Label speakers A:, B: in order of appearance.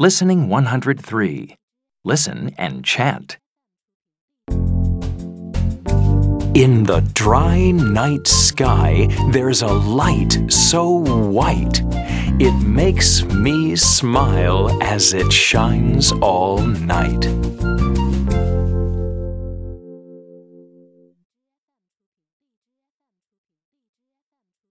A: Listening 103. Listen and chant. In the dry night sky, there's a light so white. It makes me smile as it shines all night.